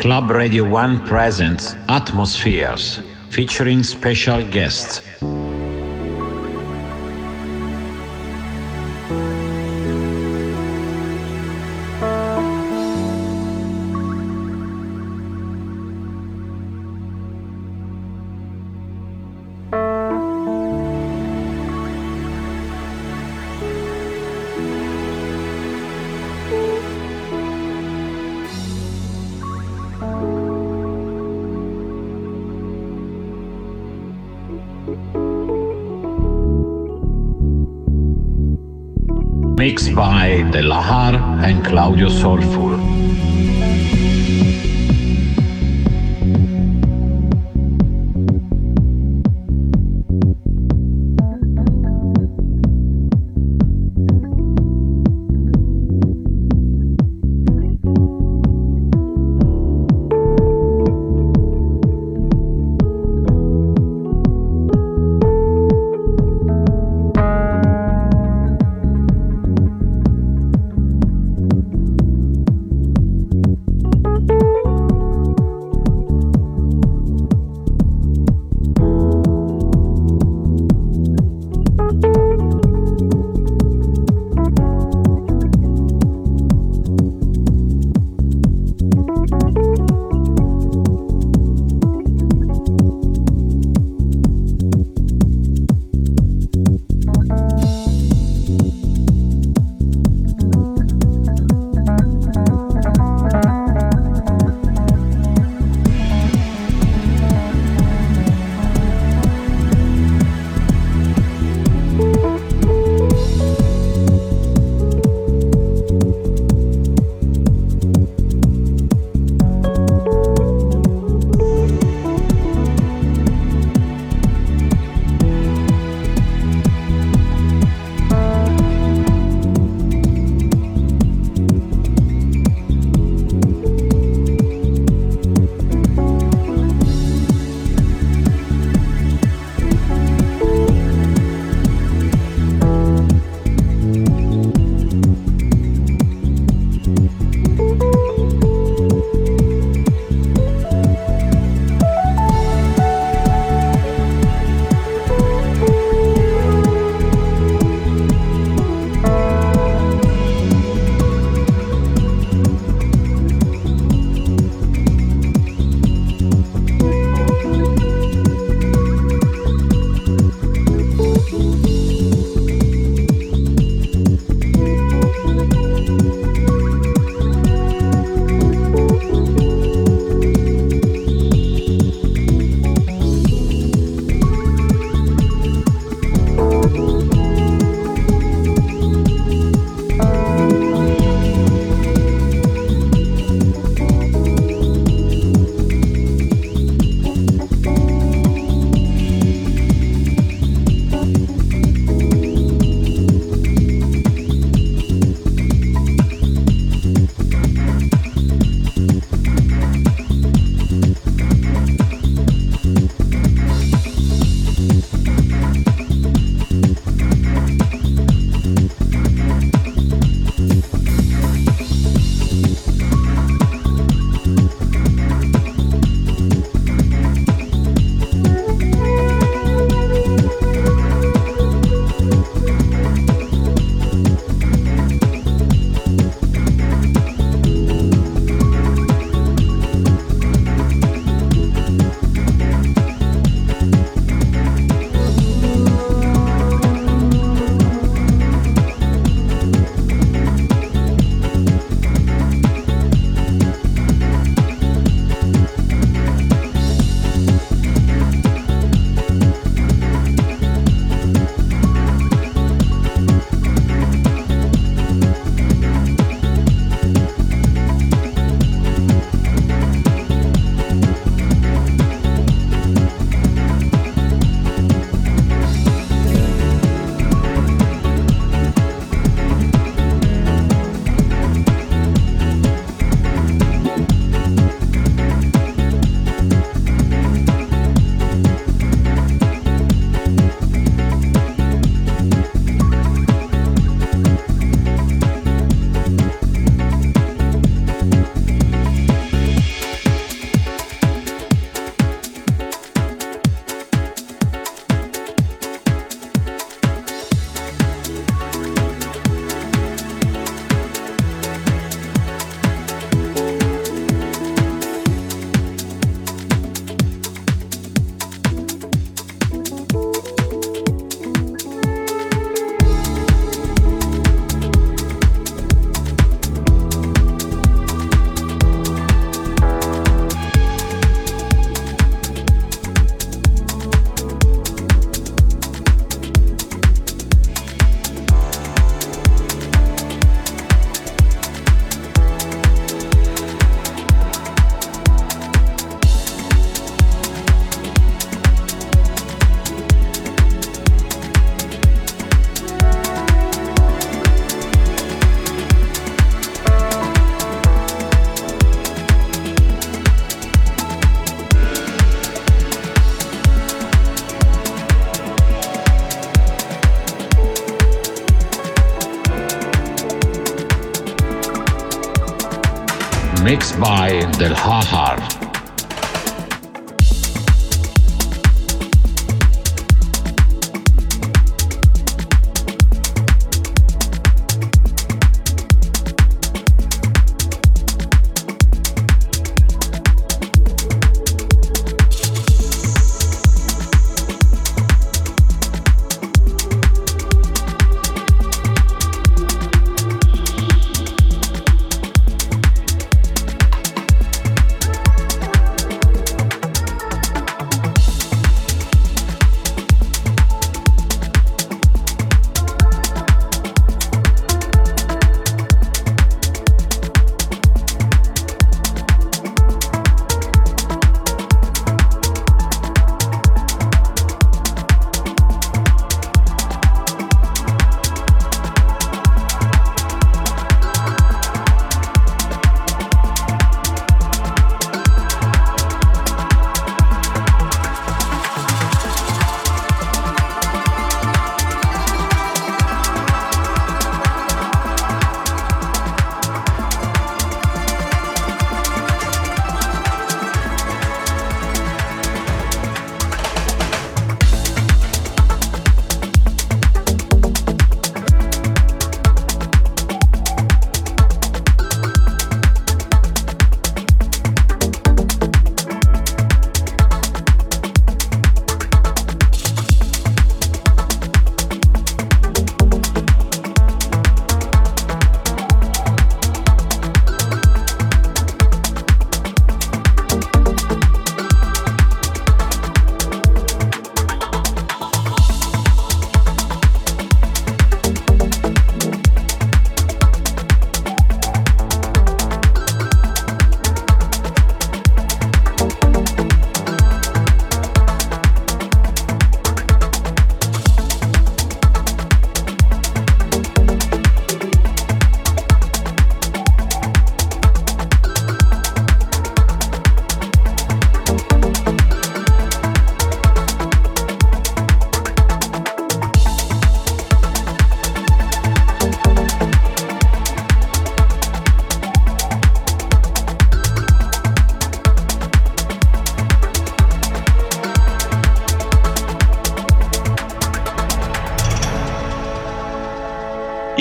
Club Radio 1 presents Atmospheres, featuring special guests. By The Lahar and Claudio Soulful. By The Lahar.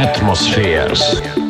Atmospheres.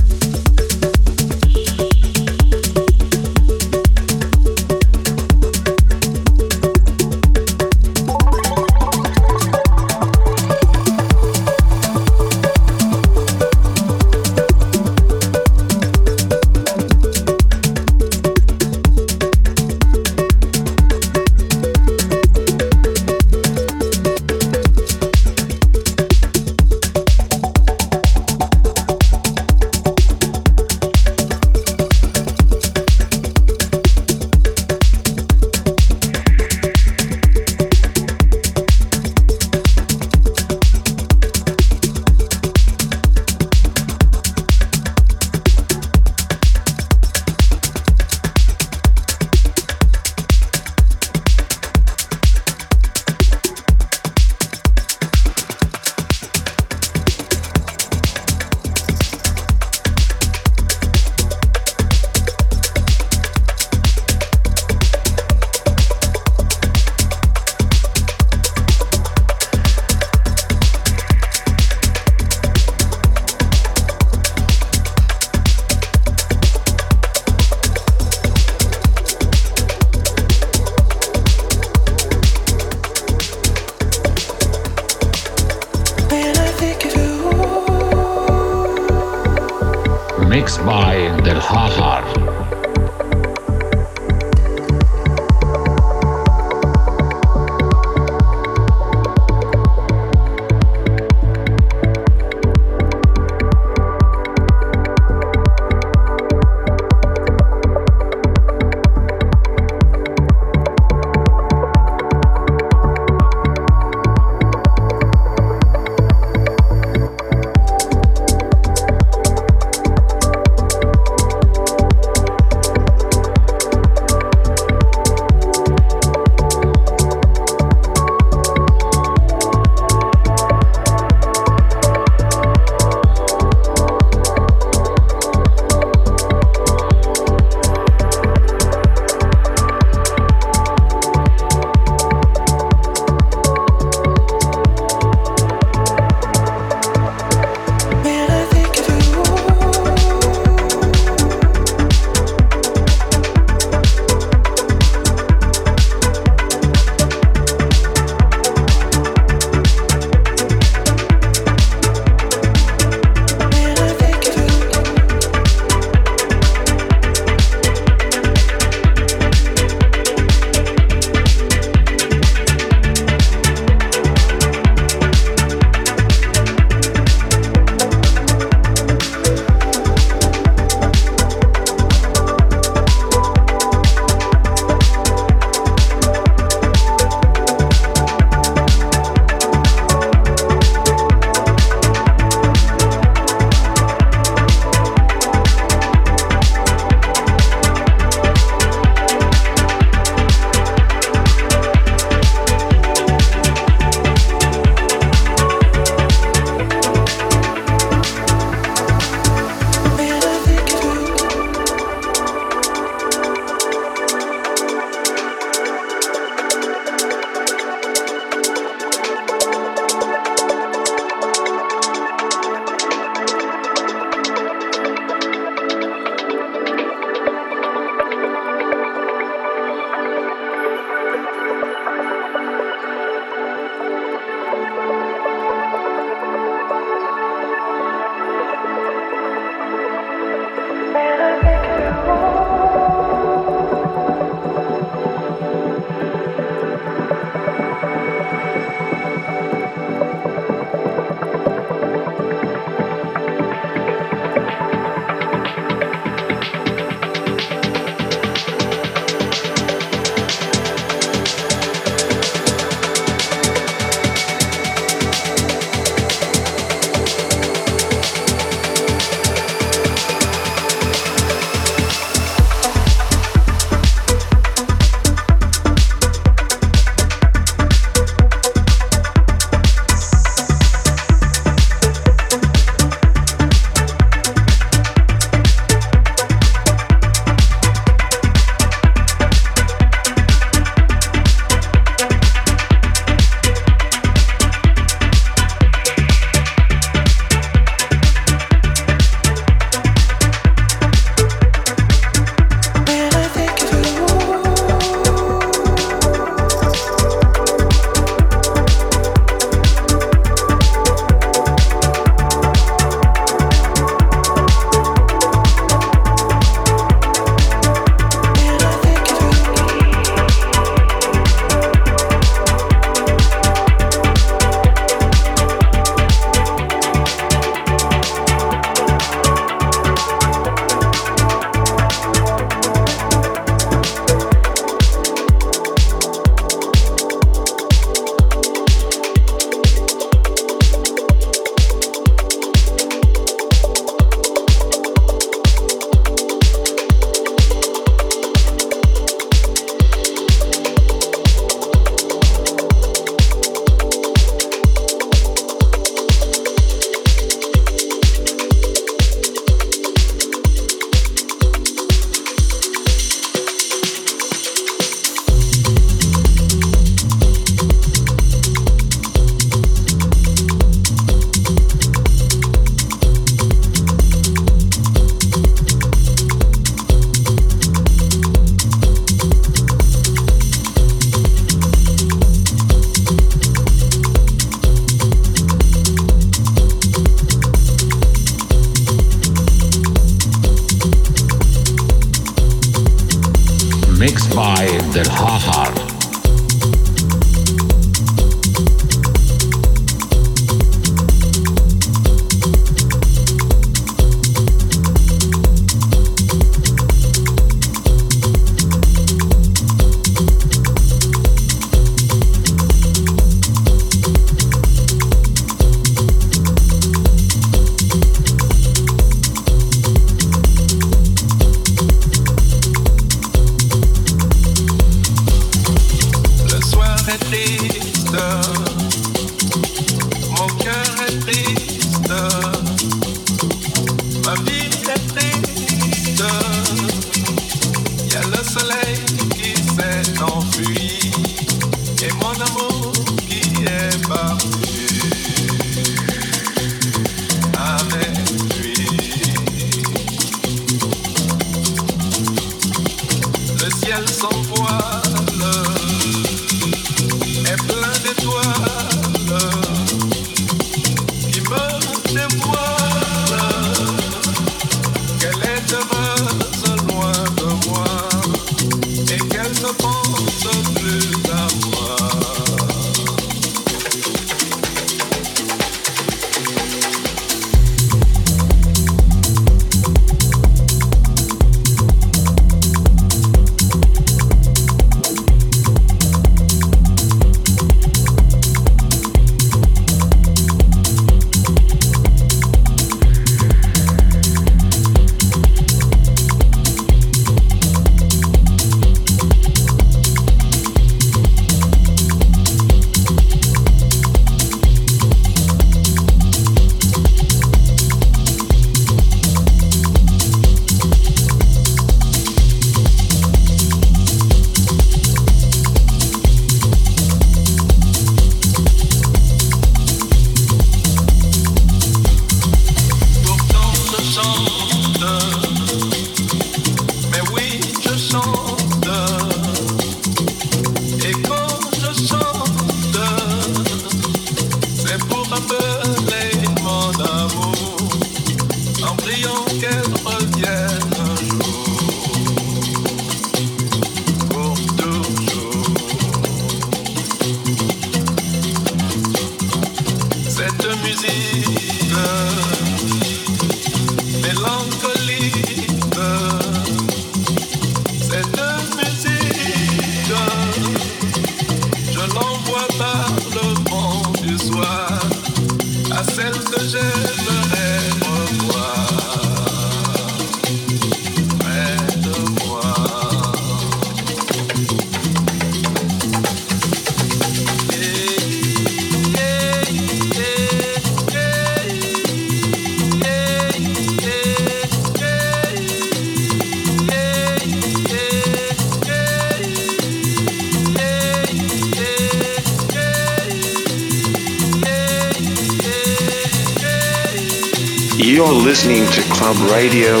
Radio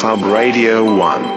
Club Radio 1.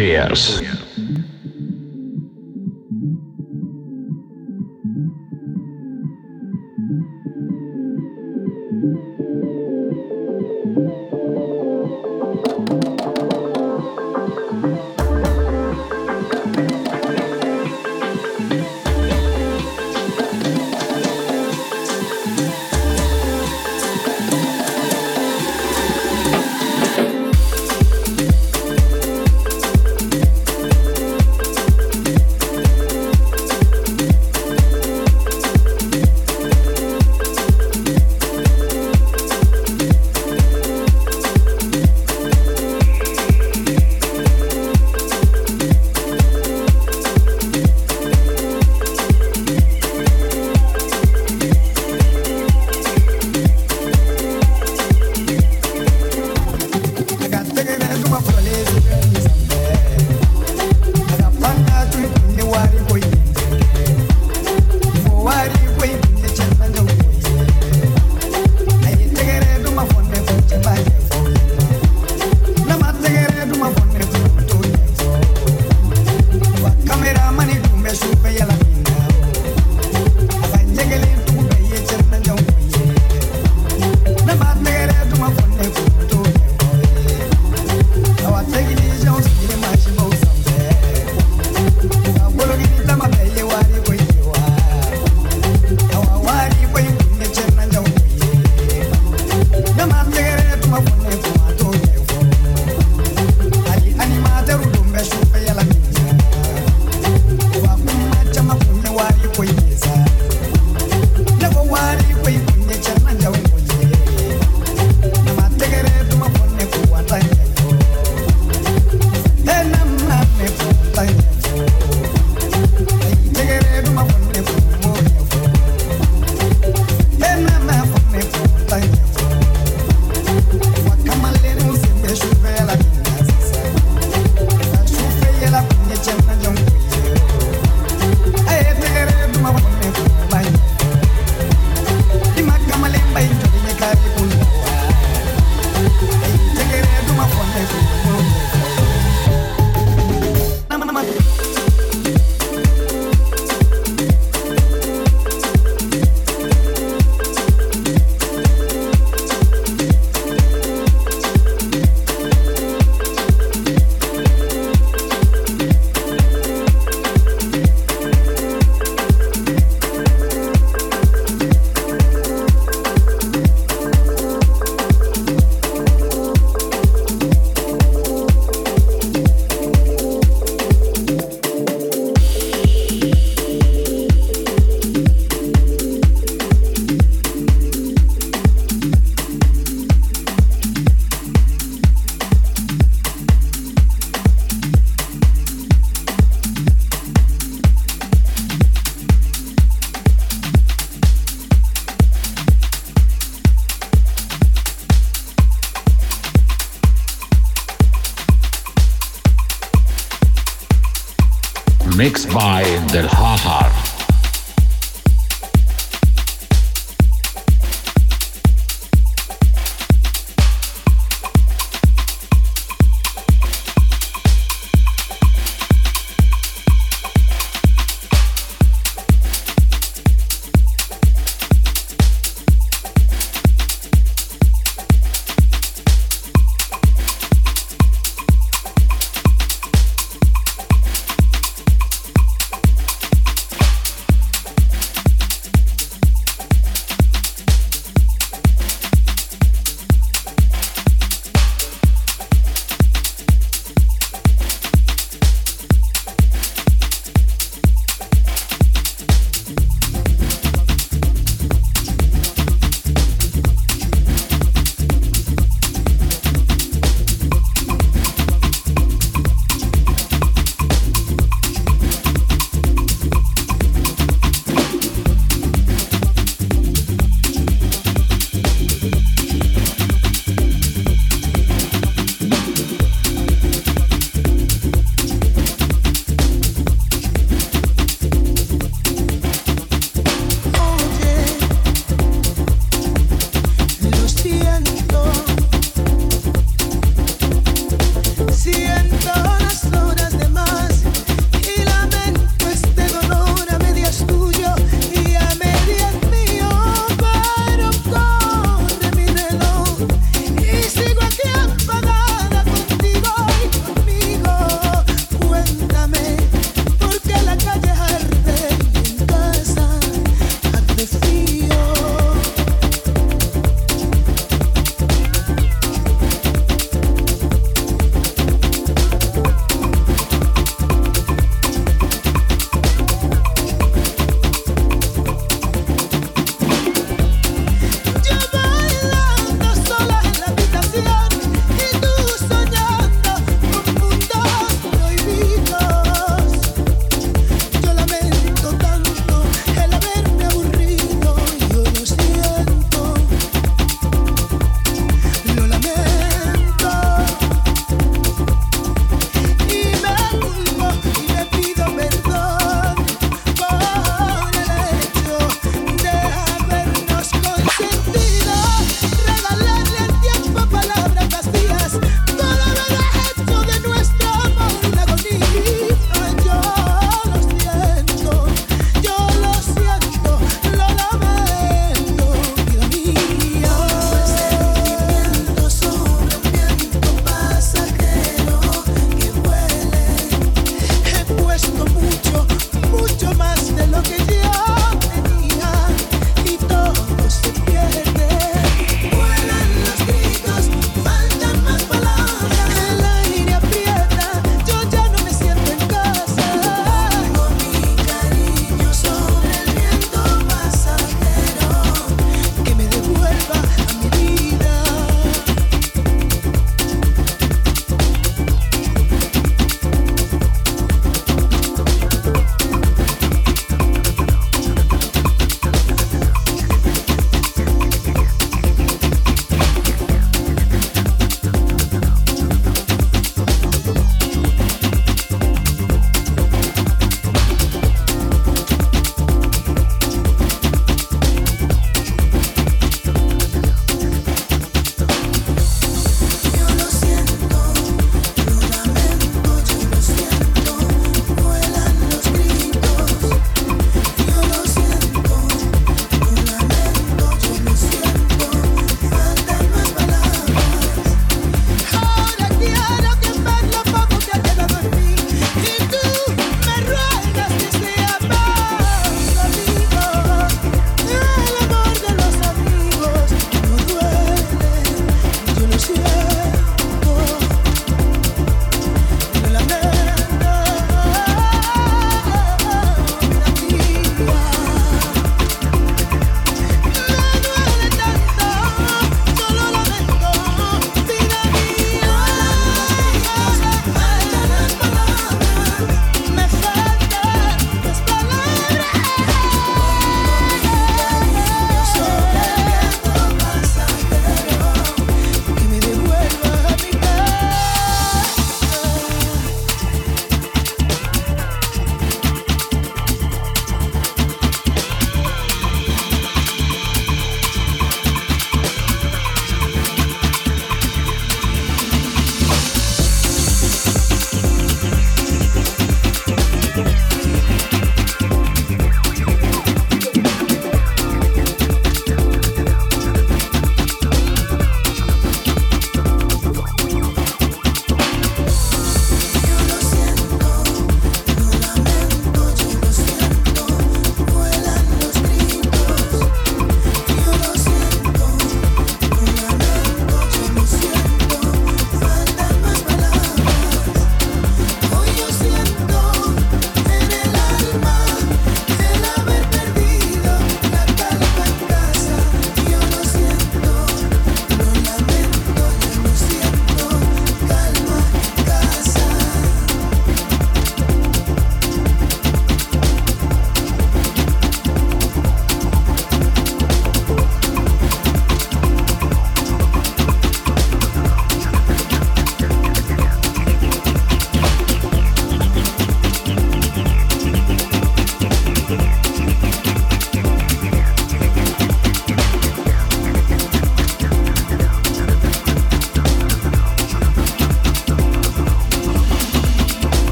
Atmospheres.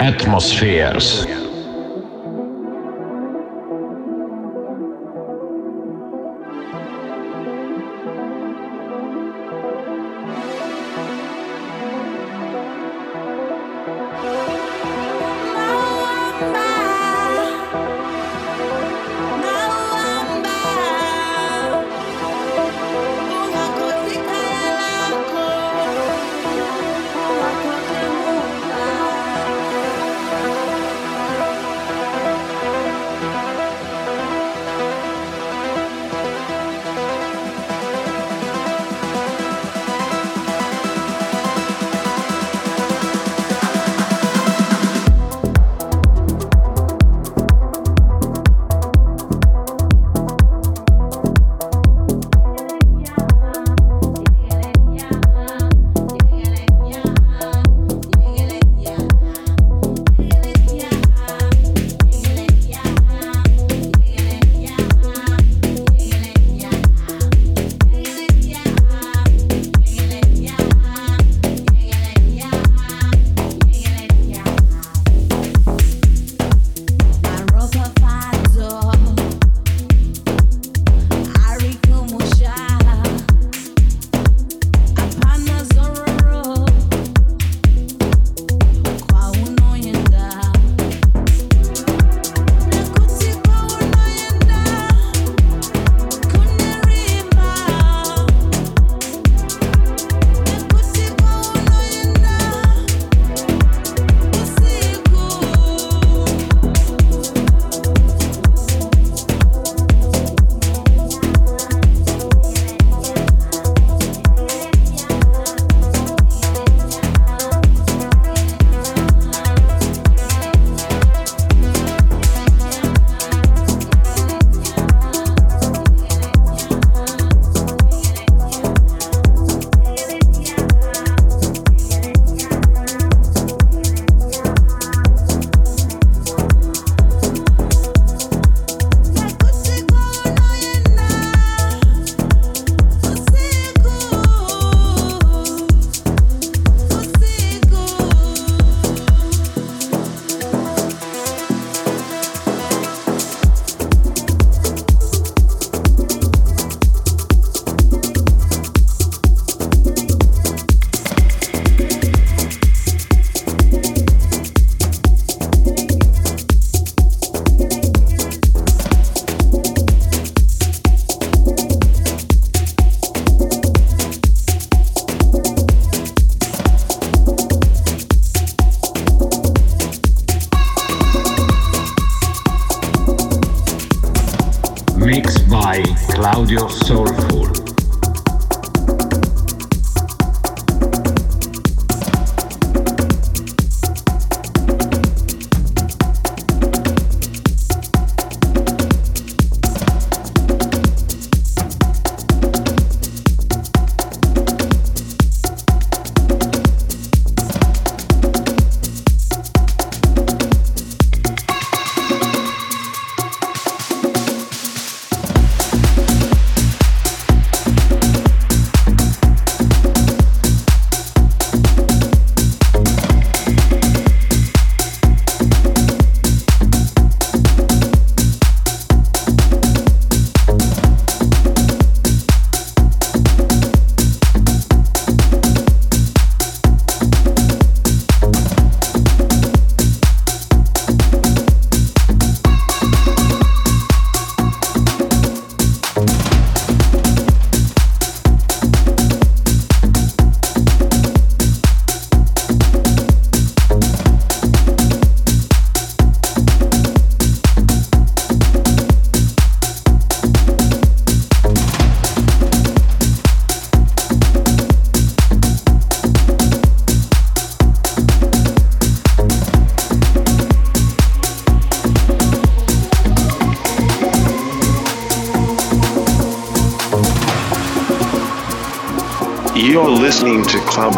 Atmospheres.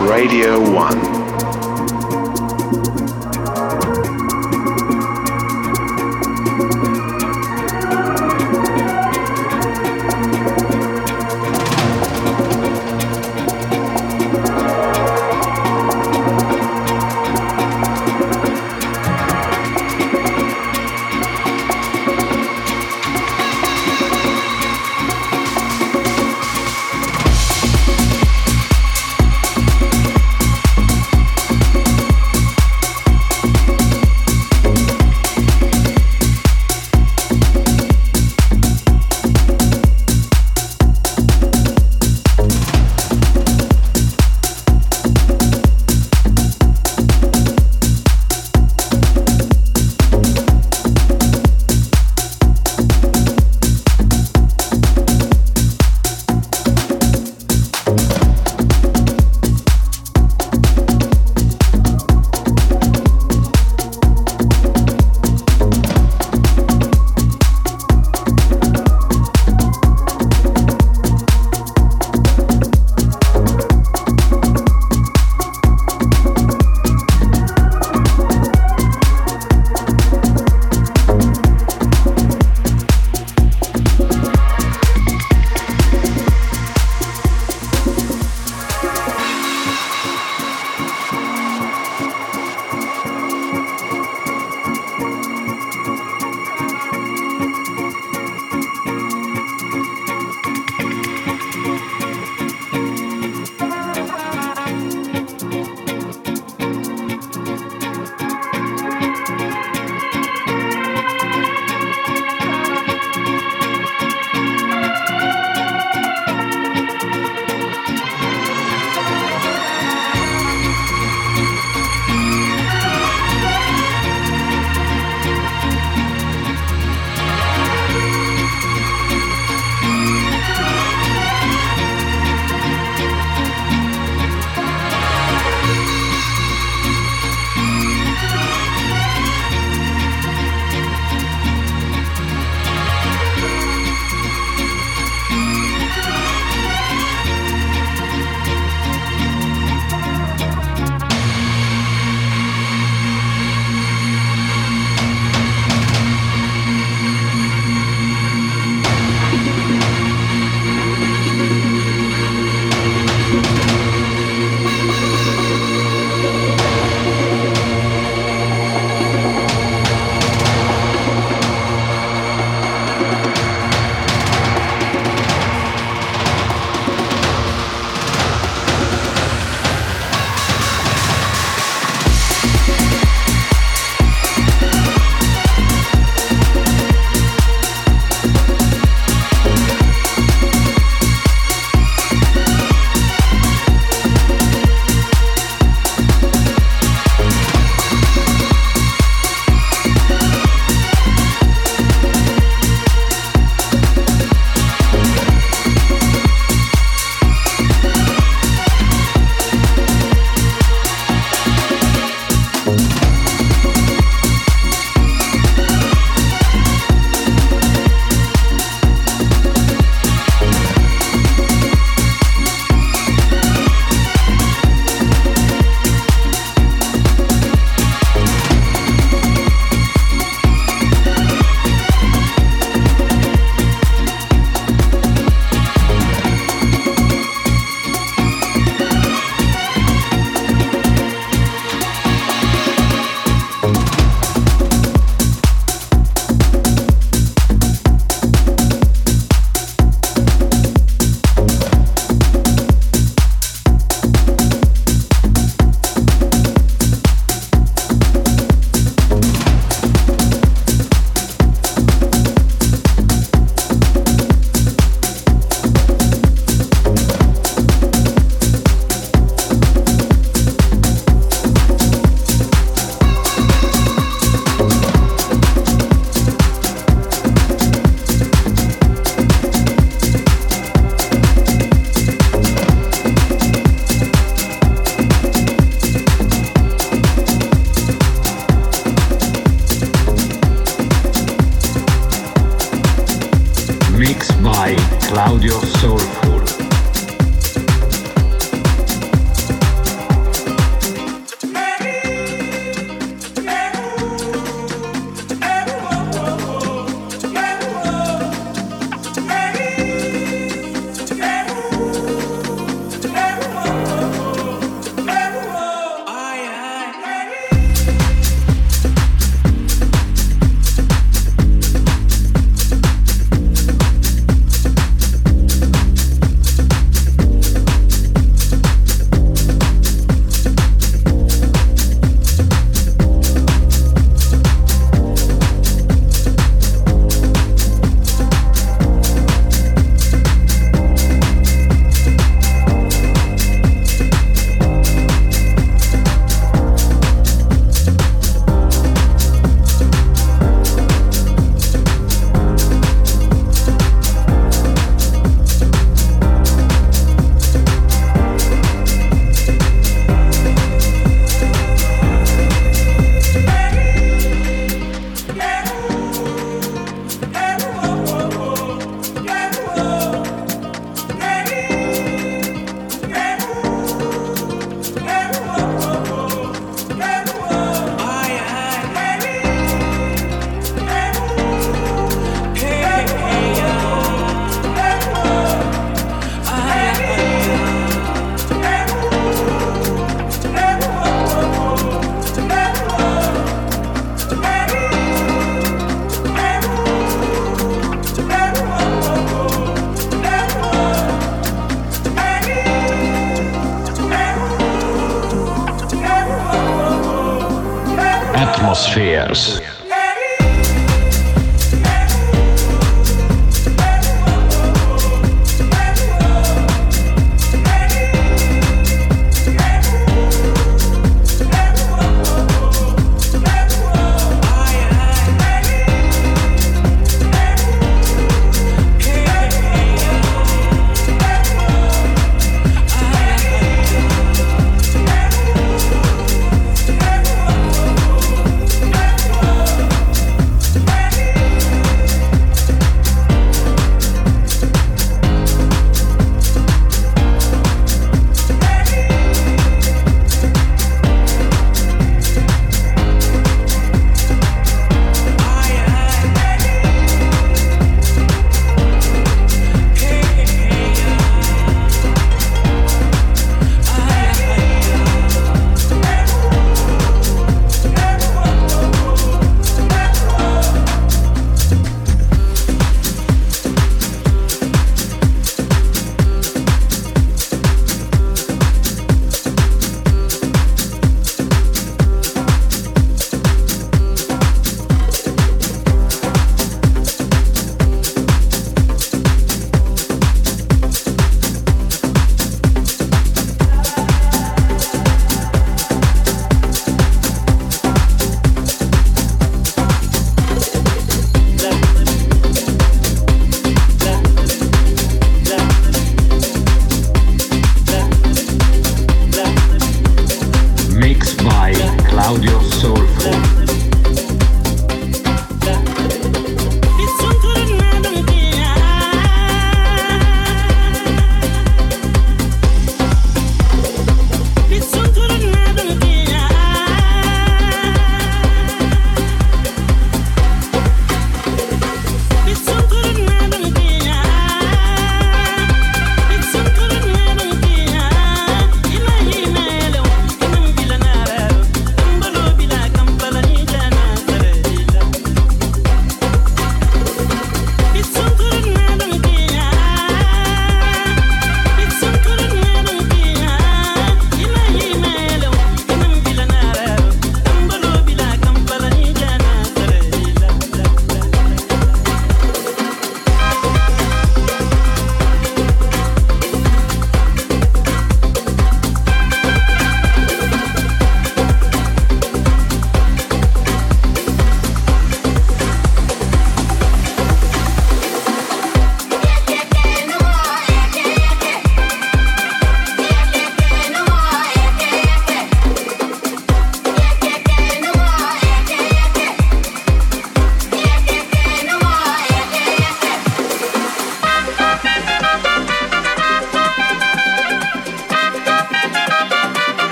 Radio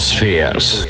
atmospheres.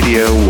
Radio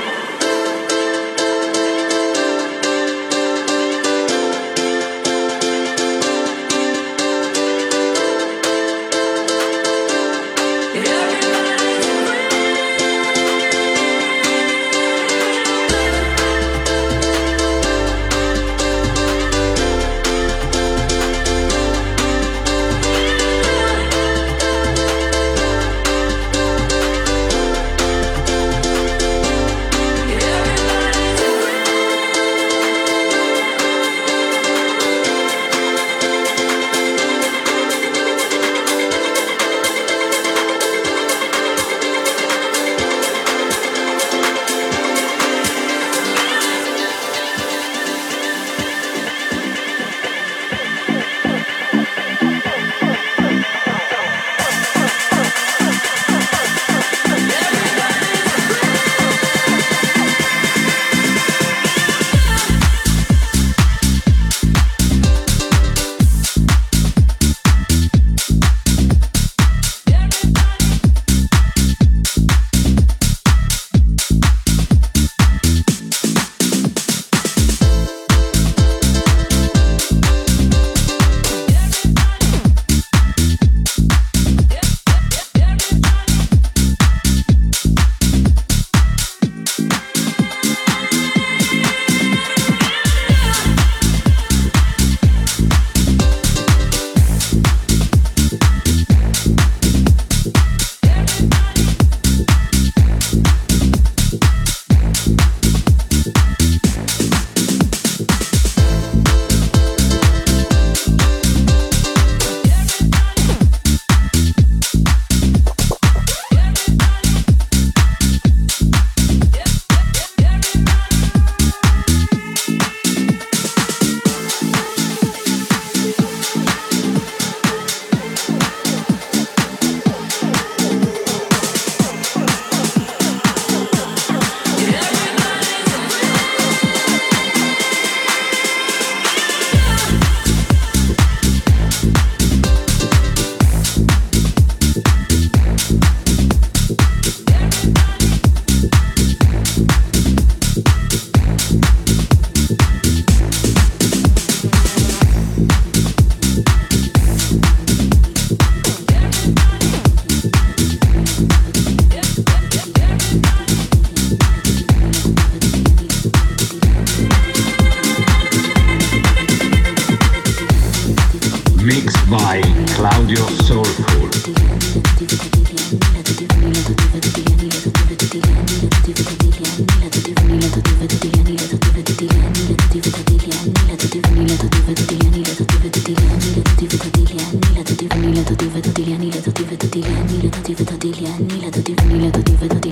diva da dilia, nila da diva da dilia, nila da diva da dilia, nila da diva, nila da diva da dilia.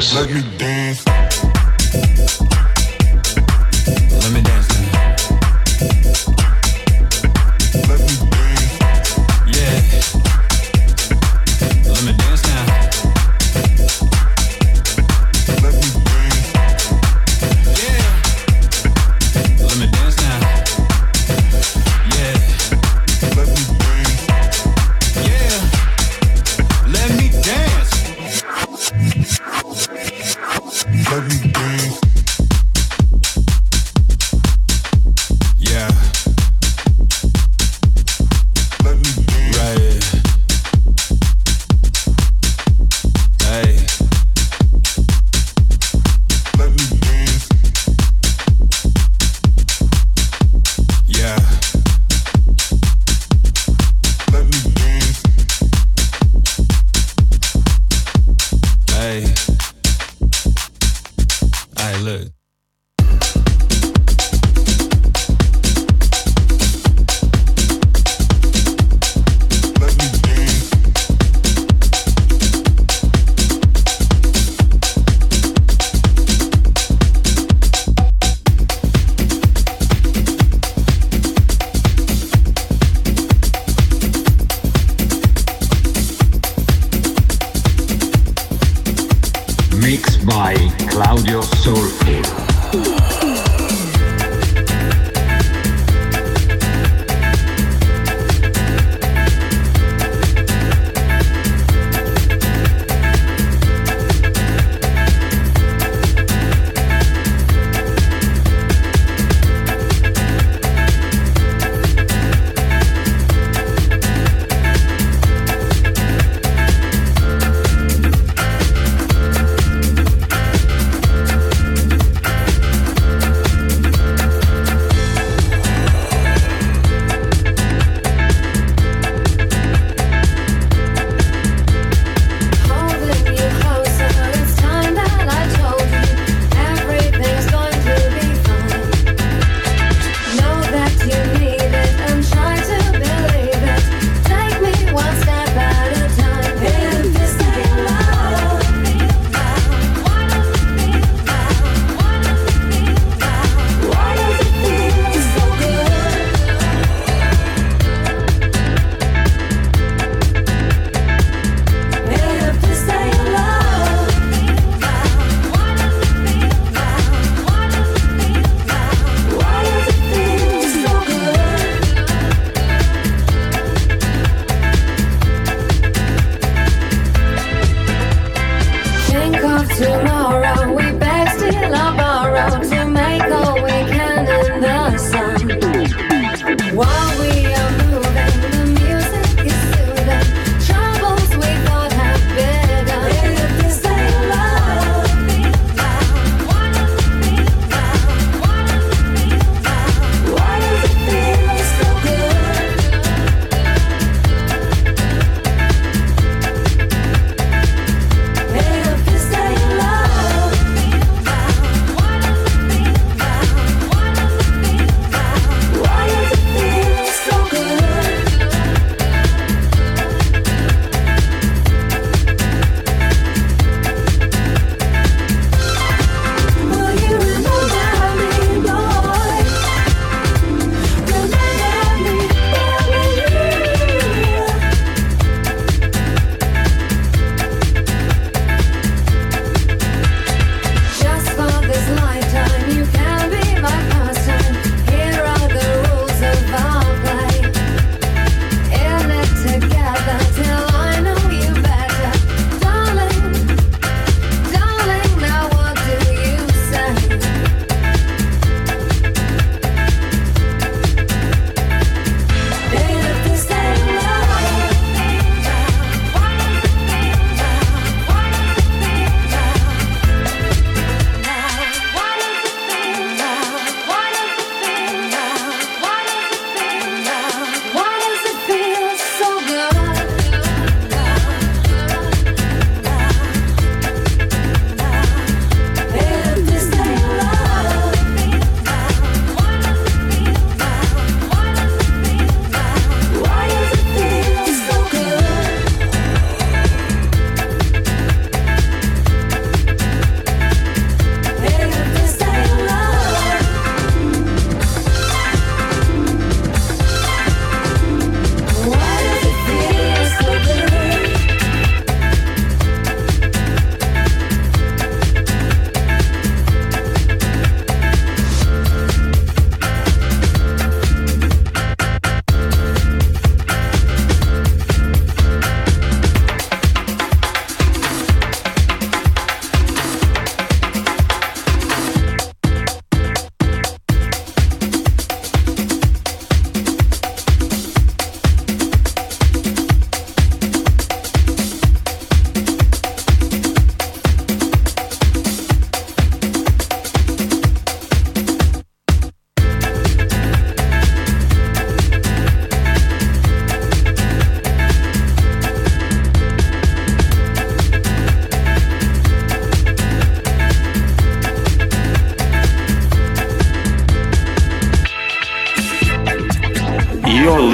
1.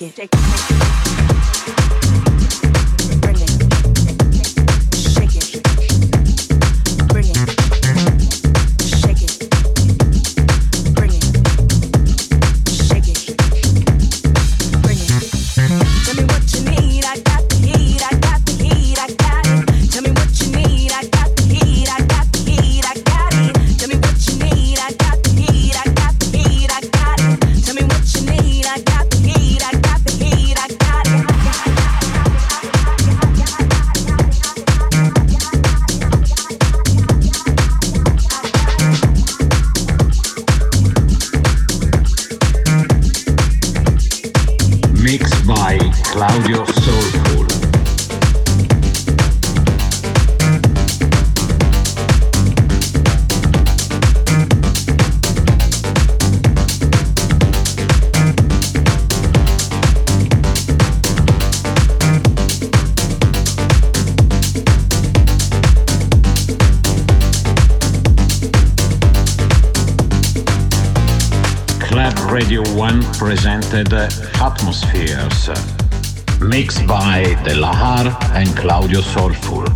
Take. The Atmospheres, mixed by The Lahar and Claudio Soulful.